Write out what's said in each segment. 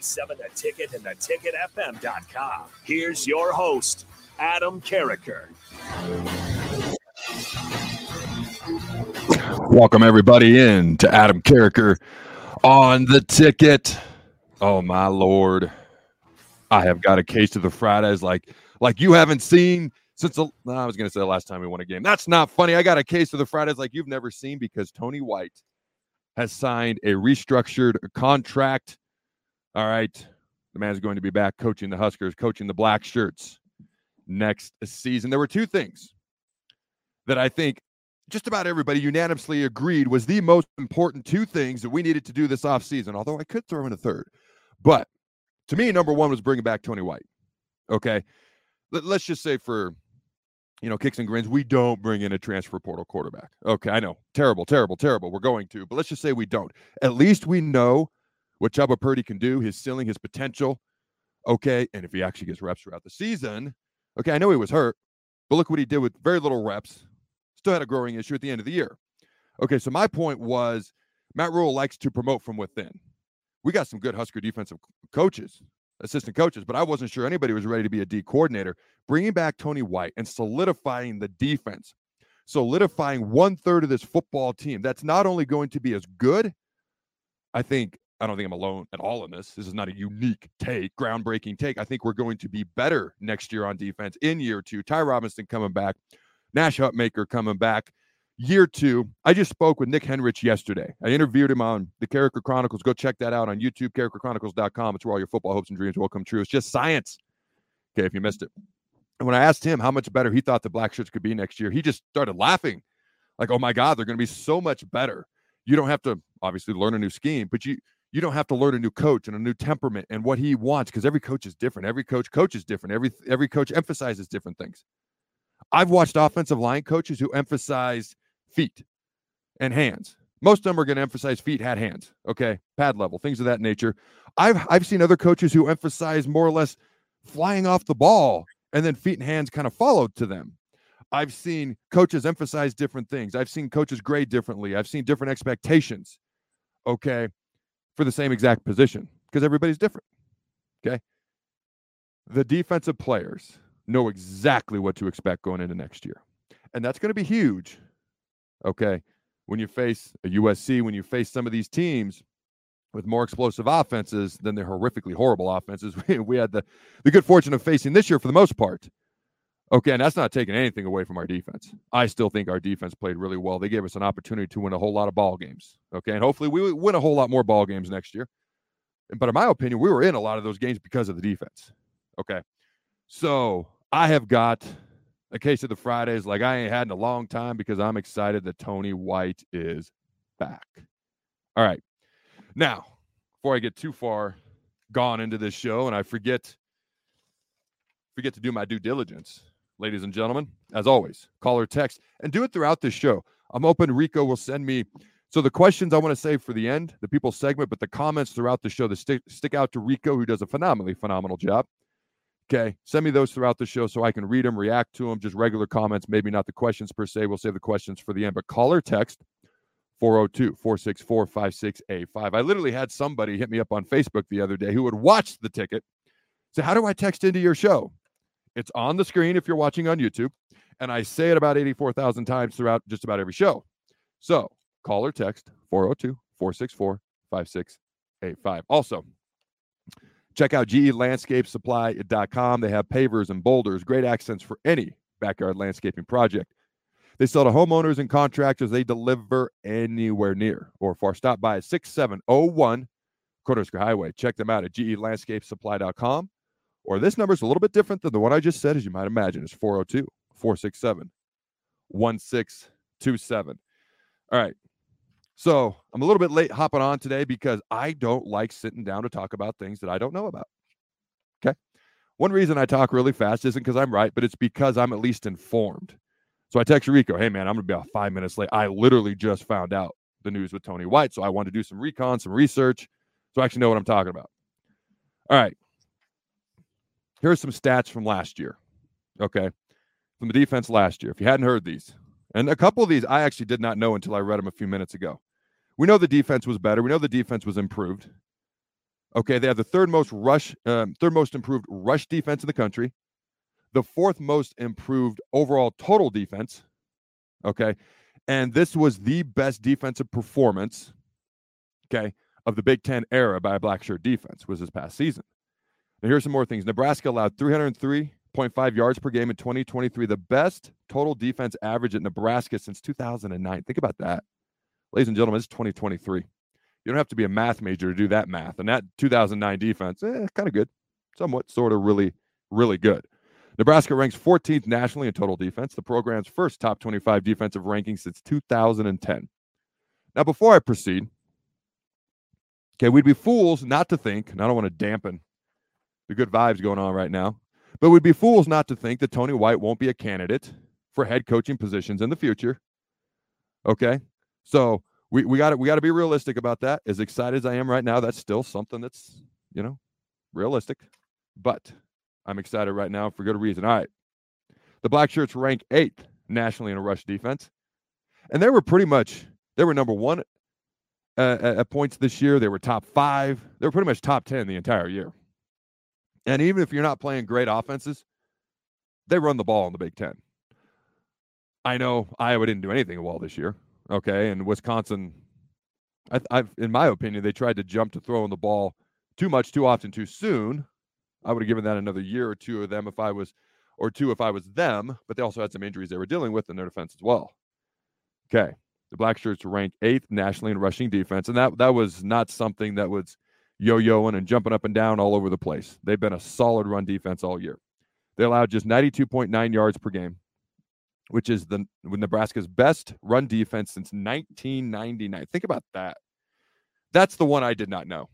1037 The Ticket and theticketfm.com. Here's your host, Adam Carriker. Welcome everybody in to Adam Carriker on the ticket. Oh my lord. I have got a case of the Fridays like like you haven't seen since the, no, I was going to say the last time we won a game. That's not funny. I got a case of the Fridays like you've never seen because Tony White has signed a restructured contract all right, the man's going to be back coaching the Huskers, coaching the Black Shirts next season. There were two things that I think just about everybody unanimously agreed was the most important two things that we needed to do this offseason, although I could throw in a third. But to me, number one was bringing back Tony White. Okay. Let, us just say for, you know, kicks and grins, we don't bring in a transfer portal quarterback. Okay. I know. Terrible, terrible, terrible. We're going to, but let's just say we don't. At least we know what Chubba Purdy can do, his ceiling, his potential. Okay. And if he actually gets reps throughout the season, okay, I know he was hurt, but look what he did with very little reps still had a growing issue at the end of the year. Okay, so my point was Matt Rhule likes to promote from within. We got some good Husker defensive coaches, assistant coaches, but I wasn't sure anybody was ready to be a D coordinator. Bringing back Tony White and solidifying the defense, solidifying one third of this football team that's not only going to be as good, I think. I don't think I'm alone at all in this. This is not a unique take, groundbreaking take. I think we're going to be better next year on defense in year two. Ty Robinson coming back, Nash Hutmacher coming back. Year two, I just spoke with Nick Henrich yesterday. I interviewed him on the Carriker Chronicles. Go check that out on YouTube, carrikerchronicles.com. It's where all your football hopes and dreams will come true. It's just science. Okay, if you missed it. And when I asked him how much better he thought the Black Shirts could be next year, he just started laughing. Like, oh my God, they're going to be so much better. You don't have to obviously learn a new scheme, but you you don't have to learn a new coach and a new temperament and what he wants because every coach is different. Every coach coaches different. Every every coach emphasizes different things. I've watched offensive line coaches who emphasize feet and hands. Most of them are going to emphasize feet, had hands, okay, pad level, things of that nature. I've I've seen other coaches who emphasize more or less flying off the ball and then feet and hands kind of followed to them. I've seen coaches emphasize different things. I've seen coaches grade differently. I've seen different expectations, okay, for the same exact position because everybody's different. Okay. The defensive players know exactly what to expect going into next year. And that's going to be huge. Okay. When you face a USC, when you face some of these teams with more explosive offenses than their horrifically horrible offenses, we, we had the, the good fortune of facing this year for the most part. Okay, and that's not taking anything away from our defense. I still think our defense played really well. They gave us an opportunity to win a whole lot of ball games. Okay, and hopefully we win a whole lot more ball games next year. But in my opinion, we were in a lot of those games because of the defense. Okay. So I have got a case of the Fridays like I ain't had in a long time because I'm excited that Tony White is back. All right. Now, before I get too far gone into this show and I forget forget to do my due diligence, ladies and gentlemen, as always, call or text and do it throughout this show. I'm open. Rico will send me. So the questions I want to save for the end, the people segment, but the comments throughout the show that stick stick out to Rico, who does a phenomenally phenomenal job. Okay, send me those throughout the show so I can read them, react to them, just regular comments, maybe not the questions per se. We'll save the questions for the end, but call or text 402 464 5685. I literally had somebody hit me up on Facebook the other day who would watch the ticket. Say, How do I text into your show? It's on the screen if you're watching on YouTube. And I say it about 84,000 times throughout just about every show. So call or text 402 464 5685. Also, check out gelandscapesupply.com. They have pavers and boulders, great accents for any backyard landscaping project. They sell to homeowners and contractors. They deliver anywhere near or far. Stop by at 6701 Cornhusker Highway. Check them out at gelandscapesupply.com. Or this number is a little bit different than the one I just said, as you might imagine. It's 402 467 1627. All right. So I'm a little bit late hopping on today because I don't like sitting down to talk about things that I don't know about. Okay. One reason I talk really fast isn't because I'm right, but it's because I'm at least informed. So I text Rico, hey man, I'm gonna be about five minutes late. I literally just found out the news with Tony White. So I want to do some recon, some research, so I actually know what I'm talking about. All right. Here's some stats from last year. Okay. From the defense last year. If you hadn't heard these, and a couple of these I actually did not know until I read them a few minutes ago. We know the defense was better. We know the defense was improved. Okay, they have the third most rush, um, third most improved rush defense in the country, the fourth most improved overall total defense. Okay, and this was the best defensive performance. Okay, of the Big Ten era by a black shirt defense was this past season. Now here's some more things. Nebraska allowed 303.5 yards per game in 2023, the best total defense average at Nebraska since 2009. Think about that ladies and gentlemen, it's 2023. You don't have to be a math major to do that math. And that 2009 defense, eh, kind of good, somewhat, sort of, really, really good. Nebraska ranks 14th nationally in total defense, the program's first top 25 defensive ranking since 2010. Now, before I proceed, okay, we'd be fools not to think, and I don't want to dampen the good vibes going on right now, but we'd be fools not to think that Tony White won't be a candidate for head coaching positions in the future. Okay. So we we got we got to be realistic about that. As excited as I am right now, that's still something that's you know realistic. But I'm excited right now for good reason. All right, the Black Shirts rank eighth nationally in a rush defense, and they were pretty much they were number one uh, at, at points this year. They were top five. They were pretty much top ten the entire year. And even if you're not playing great offenses, they run the ball in the Big Ten. I know Iowa didn't do anything well this year. Okay, and Wisconsin, I, I've, in my opinion, they tried to jump to throwing the ball too much, too often, too soon. I would have given that another year or two of them if I was, or two if I was them. But they also had some injuries they were dealing with in their defense as well. Okay, the Black Shirts ranked eighth nationally in rushing defense, and that that was not something that was yo-yoing and jumping up and down all over the place. They've been a solid run defense all year. They allowed just 92.9 yards per game, which is the Nebraska's best run defense since 1999. Think about that. That's the one I did not know.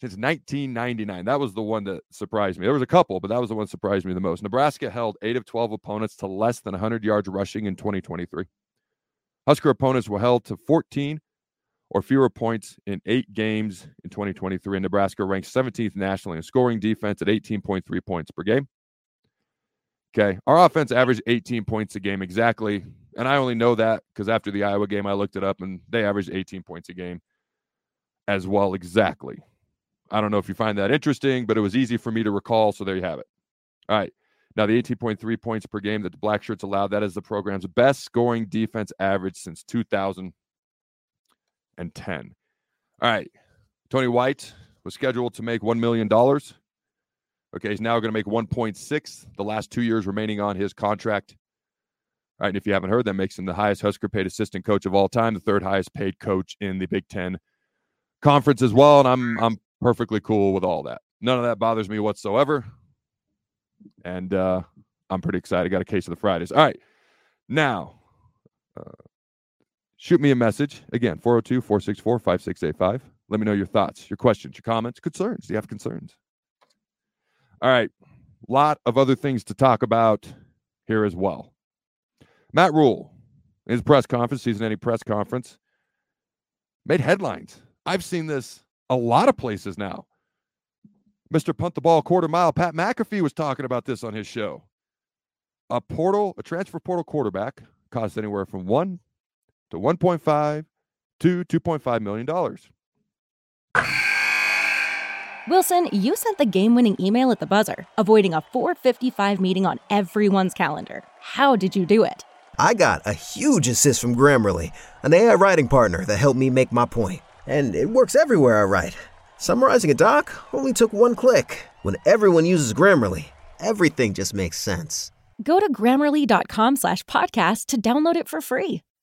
Since 1999. That was the one that surprised me. There was a couple, but that was the one that surprised me the most. Nebraska held 8 of 12 opponents to less than 100 yards rushing in 2023. Husker opponents were held to 14 or fewer points in 8 games in 2023 and Nebraska ranked 17th nationally in scoring defense at 18.3 points per game. Okay. Our offense averaged 18 points a game exactly. And I only know that because after the Iowa game, I looked it up and they averaged 18 points a game as well, exactly. I don't know if you find that interesting, but it was easy for me to recall. So there you have it. All right. Now, the 18.3 points per game that the Black Shirts allowed, that is the program's best scoring defense average since 2010. All right. Tony White was scheduled to make $1 million Okay, he's now going to make 1.6 the last two years remaining on his contract. All right, and if you haven't heard, that makes him the highest Husker paid assistant coach of all time, the third highest paid coach in the Big Ten conference as well. And I'm I'm perfectly cool with all that. None of that bothers me whatsoever. And uh, I'm pretty excited. Got a case of the Fridays. All right. Now, uh, shoot me a message. Again, 402 464 5685. Let me know your thoughts, your questions, your comments, concerns. Do you have concerns? All right. Lot of other things to talk about here as well. Matt Rhule, his press conference, season ending press conference, made headlines. I've seen this a lot of places now. Mr. Punt the Ball Quarter Mile, Pat McAfee was talking about this on his show. A portal, a transfer portal quarterback costs anywhere from one to 1.5 to 2.5 million dollars. Wilson, you sent the game-winning email at the buzzer, avoiding a 4:55 meeting on everyone's calendar. How did you do it? I got a huge assist from Grammarly, an AI writing partner that helped me make my point. And it works everywhere I write. Summarizing a doc only took one click. When everyone uses Grammarly, everything just makes sense. Go to grammarly.com slash podcast to download it for free.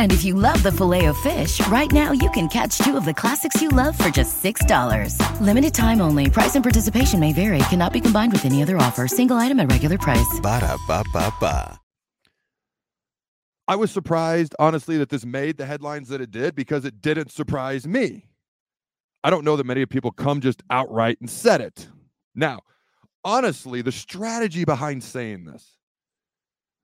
And if you love the filet of fish, right now you can catch two of the classics you love for just $6. Limited time only. Price and participation may vary. Cannot be combined with any other offer. Single item at regular price. Ba da ba ba ba. I was surprised, honestly, that this made the headlines that it did because it didn't surprise me. I don't know that many people come just outright and said it. Now, honestly, the strategy behind saying this,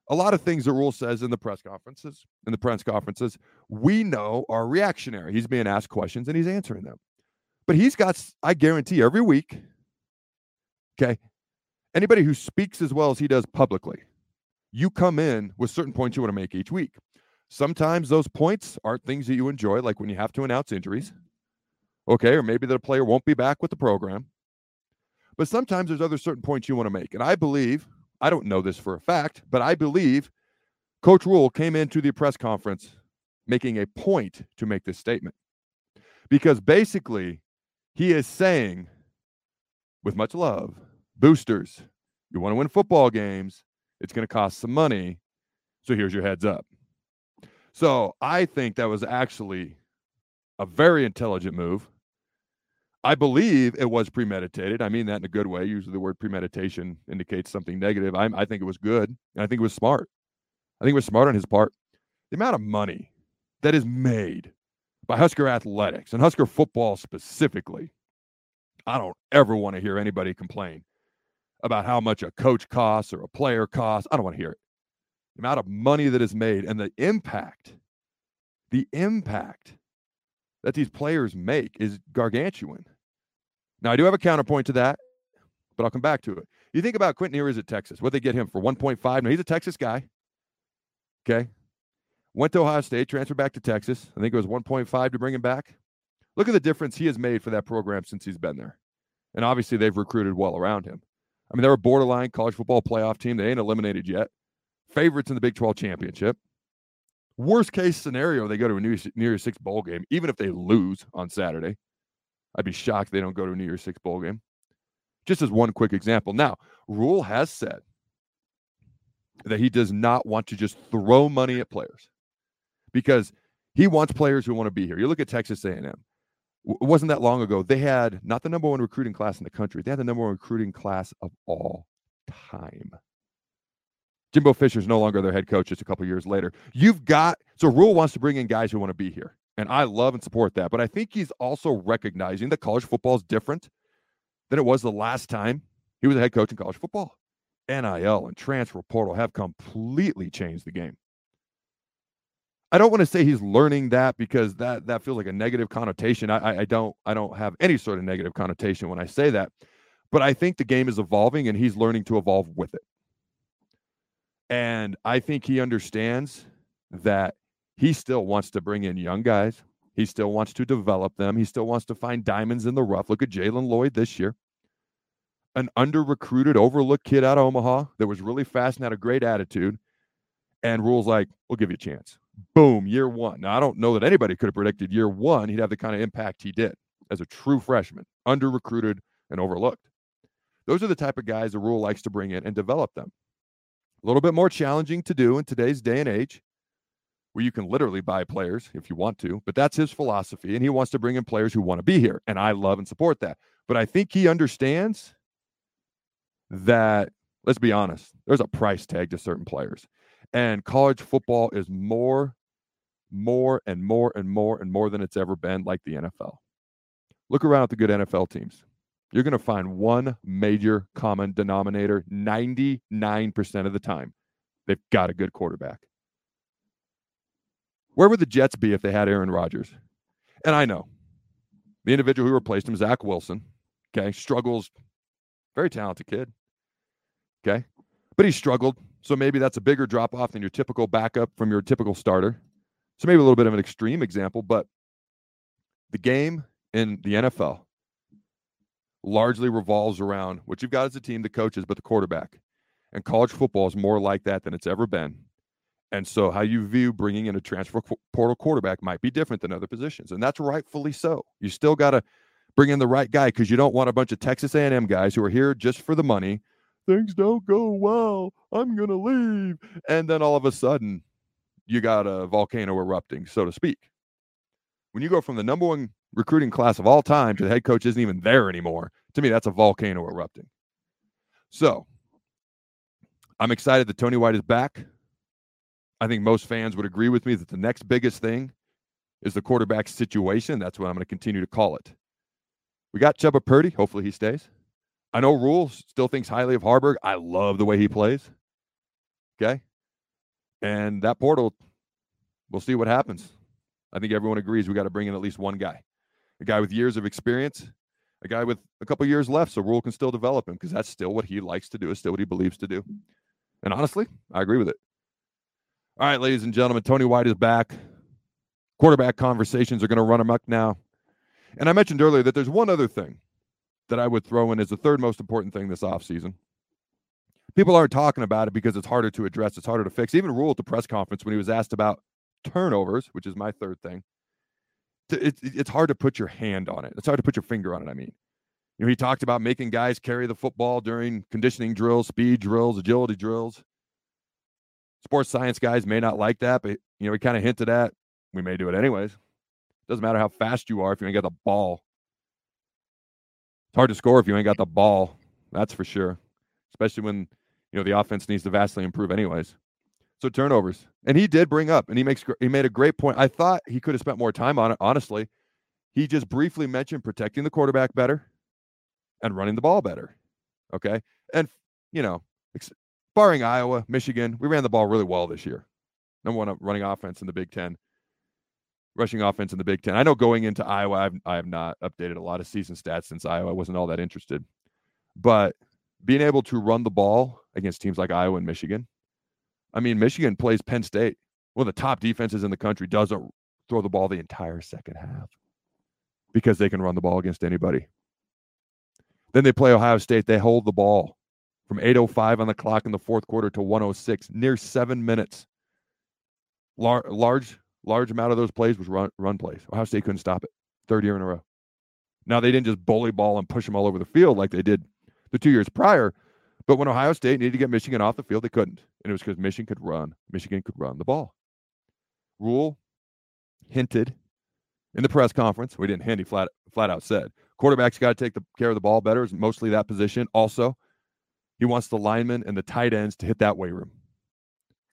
a lot of things that Rhule says in the press conferences, in the press conferences, we know are reactionary. He's being asked questions and he's answering them. But he's got, I guarantee, every week, okay, anybody who speaks as well as he does publicly, you come in with certain points you want to make each week. Sometimes those points aren't things that you enjoy, like when you have to announce injuries, okay, or maybe the player won't be back with the program. But sometimes there's other certain points you want to make. And I believe, I don't know this for a fact, but I believe Coach Rhule came into the press conference making a point to make this statement. Because basically, he is saying, with much love, boosters, you want to win football games, it's going to cost some money. So here's your heads up. So I think that was actually a very intelligent move. I believe it was premeditated. I mean that in a good way. Usually the word premeditation indicates something negative. I, I think it was good. And I think it was smart. I think it was smart on his part. The amount of money that is made by Husker athletics and Husker football specifically, I don't ever want to hear anybody complain about how much a coach costs or a player costs. I don't want to hear it. The amount of money that is made and the impact, the impact that these players make is gargantuan. Now, I do have a counterpoint to that, but I'll come back to it. You think about Quentin Ewers at Texas. What they get him for 1.5? No, he's a Texas guy. Okay. Went to Ohio State, transferred back to Texas. I think it was 1.5 to bring him back. Look at the difference he has made for that program since he's been there. And obviously, they've recruited well around him. I mean, they're a borderline college football playoff team. They ain't eliminated yet. Favorites in the Big 12 championship. Worst case scenario, they go to a New Year's Six bowl game, even if they lose on Saturday. I'd be shocked they don't go to a New Year's Six bowl game. Just as one quick example. Now, Rhule has said that he does not want to just throw money at players because he wants players who want to be here. You look at Texas A&M. It wasn't that long ago. They had not the number one recruiting class in the country. They had the number one recruiting class of all time. Jimbo Fisher's no longer their head coach just a couple years later. You've got so Rhule wants to bring in guys who want to be here. And I love and support that. But I think he's also recognizing that college football is different than it was the last time he was a head coach in college football. NIL and transfer portal have completely changed the game. I don't want to say he's learning that because that that feels like a negative connotation. I, I don't I don't have any sort of negative connotation when I say that, but I think the game is evolving and he's learning to evolve with it. And I think he understands that he still wants to bring in young guys. He still wants to develop them. He still wants to find diamonds in the rough. Look at Jaylen Lloyd this year. An under recruited, overlooked kid out of Omaha that was really fast and had a great attitude. And Rhule's like, we'll give you a chance. Boom, year one. Now, I don't know that anybody could have predicted year one he'd have the kind of impact he did as a true freshman, under recruited and overlooked. Those are the type of guys the Rhule likes to bring in and develop them. A little bit more challenging to do in today's day and age, where you can literally buy players if you want to, but that's his philosophy. And he wants to bring in players who want to be here. And I love and support that. But I think he understands that, let's be honest, there's a price tag to certain players. And college football is more, more, and more, and more, and more than it's ever been like the NFL. Look around at the good NFL teams. You're going to find one major common denominator 99% of the time. They've got a good quarterback. Where would the Jets be if they had Aaron Rodgers? And I know the individual who replaced him, Zach Wilson, okay, struggles. Very talented kid. Okay. But he struggled. So maybe that's a bigger drop off than your typical backup from your typical starter. So maybe a little bit of an extreme example, but the game in the NFL largely revolves around what you've got as a team, the coaches, but the quarterback. And college football is more like that than it's ever been. And so, how you view bringing in a transfer portal quarterback might be different than other positions, and that's rightfully so. You still got to bring in the right guy because you don't want a bunch of Texas A&M guys who are here just for the money. Things don't go well. I'm gonna leave, and then all of a sudden, you got a volcano erupting, so to speak. When you go from the number one recruiting class of all time to the head coach isn't even there anymore, to me, that's a volcano erupting. So, I'm excited that Tony White is back. I think most fans would agree with me that the next biggest thing is the quarterback situation. That's what I'm going to continue to call it. We got Chubba Purdy. Hopefully he stays. I know Rhule still thinks highly of Haarberg. I love the way he plays. Okay. And that portal, we'll see what happens. I think everyone agrees we got to bring in at least one guy, a guy with years of experience, a guy with a couple years left, so Rhule can still develop him because that's still what he likes to do, is still what he believes to do. And honestly, I agree with it. All right, ladies and gentlemen, Tony White is back. Quarterback conversations are going to run amok now. And I mentioned earlier that there's one other thing that I would throw in as the third most important thing this offseason. People aren't talking about it because it's harder to address, it's harder to fix. Even Rhule at the press conference when he was asked about turnovers, which is my third thing, it, it, it's hard to put your hand on it. It's hard to put your finger on it, I mean. You know, he talked about making guys carry the football during conditioning drills, speed drills, agility drills sports science guys may not like that, but you know, we kind of hinted at we may do it anyways. Doesn't matter how fast you are if you ain't got the ball. It's hard to score if you ain't got the ball. That's for sure. Especially when you know the offense needs to vastly improve anyways. So turnovers. And he did bring up and he makes he made a great point. I thought he could have spent more time on it, honestly. He just briefly mentioned protecting the quarterback better and running the ball better. Okay? And you know, barring Iowa, Michigan, we ran the ball really well this year. Number one uh, running offense in the Big Ten, rushing offense in the Big Ten. I know going into Iowa, I've, I have not updated a lot of season stats since Iowa. I wasn't all that interested. But being able to run the ball against teams like Iowa and Michigan, I mean, Michigan plays Penn State, one of the top defenses in the country, doesn't throw the ball the entire second half because they can run the ball against anybody. Then they play Ohio State. They hold the ball from 8.05 on the clock in the fourth quarter to 106, near seven minutes. Lar- large, large amount of those plays was run, run plays. Ohio State couldn't stop it. Third year in a row. Now, they didn't just bully ball and push them all over the field like they did the two years prior, but when Ohio State needed to get Michigan off the field, they couldn't. And it was because Michigan could run. Michigan could run the ball. Rhule hinted in the press conference. We didn't he flat, flat out said. Quarterback's got to take the care of the ball better, is mostly that position. Also, he wants the linemen and the tight ends to hit that weight room.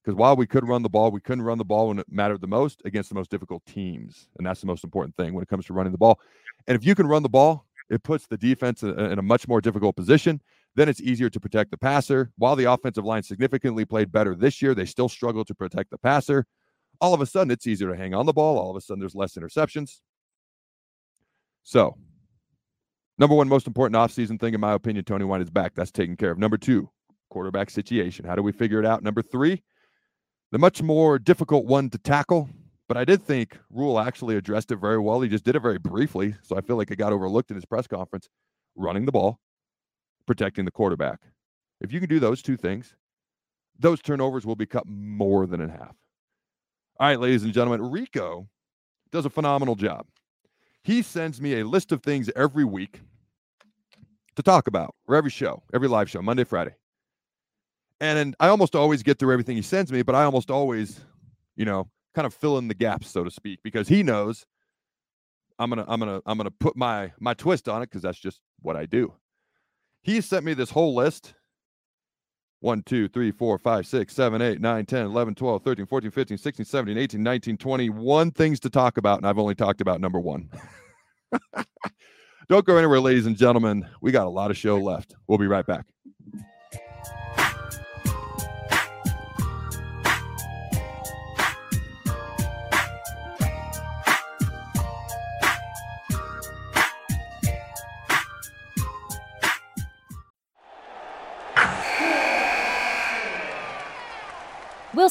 Because while we could run the ball, we couldn't run the ball when it mattered the most against the most difficult teams. And that's the most important thing when it comes to running the ball. And if you can run the ball, it puts the defense in a much more difficult position. Then it's easier to protect the passer. While the offensive line significantly played better this year, they still struggle to protect the passer. All of a sudden, it's easier to hang on the ball. All of a sudden, there's less interceptions. So Number one most important offseason thing, in my opinion, Tony White is back. That's taken care of. Number two, quarterback situation. How do we figure it out? Number three, the much more difficult one to tackle, but I did think Rhule actually addressed it very well. He just did it very briefly, so I feel like it got overlooked in his press conference. Running the ball, protecting the quarterback. If you can do those two things, those turnovers will be cut more than in half. All right, ladies and gentlemen, Rico does a phenomenal job. He sends me a list of things every week to talk about for every show, every live show, Monday, Friday. And, and I almost always get through everything he sends me, but I almost always, you know, kind of fill in the gaps, so to speak, because he knows I'm gonna I'm gonna I'm gonna put my my twist on it because that's just what I do. He sent me this whole list 1, 2, 3, 4, 5, 6, 7, 8, 9, 10, 11, 12, 13, 14, 15, 16, 17, 18, 19, 21 things to talk about. And I've only talked about number one. Don't go anywhere, ladies and gentlemen. We got a lot of show left. We'll be right back.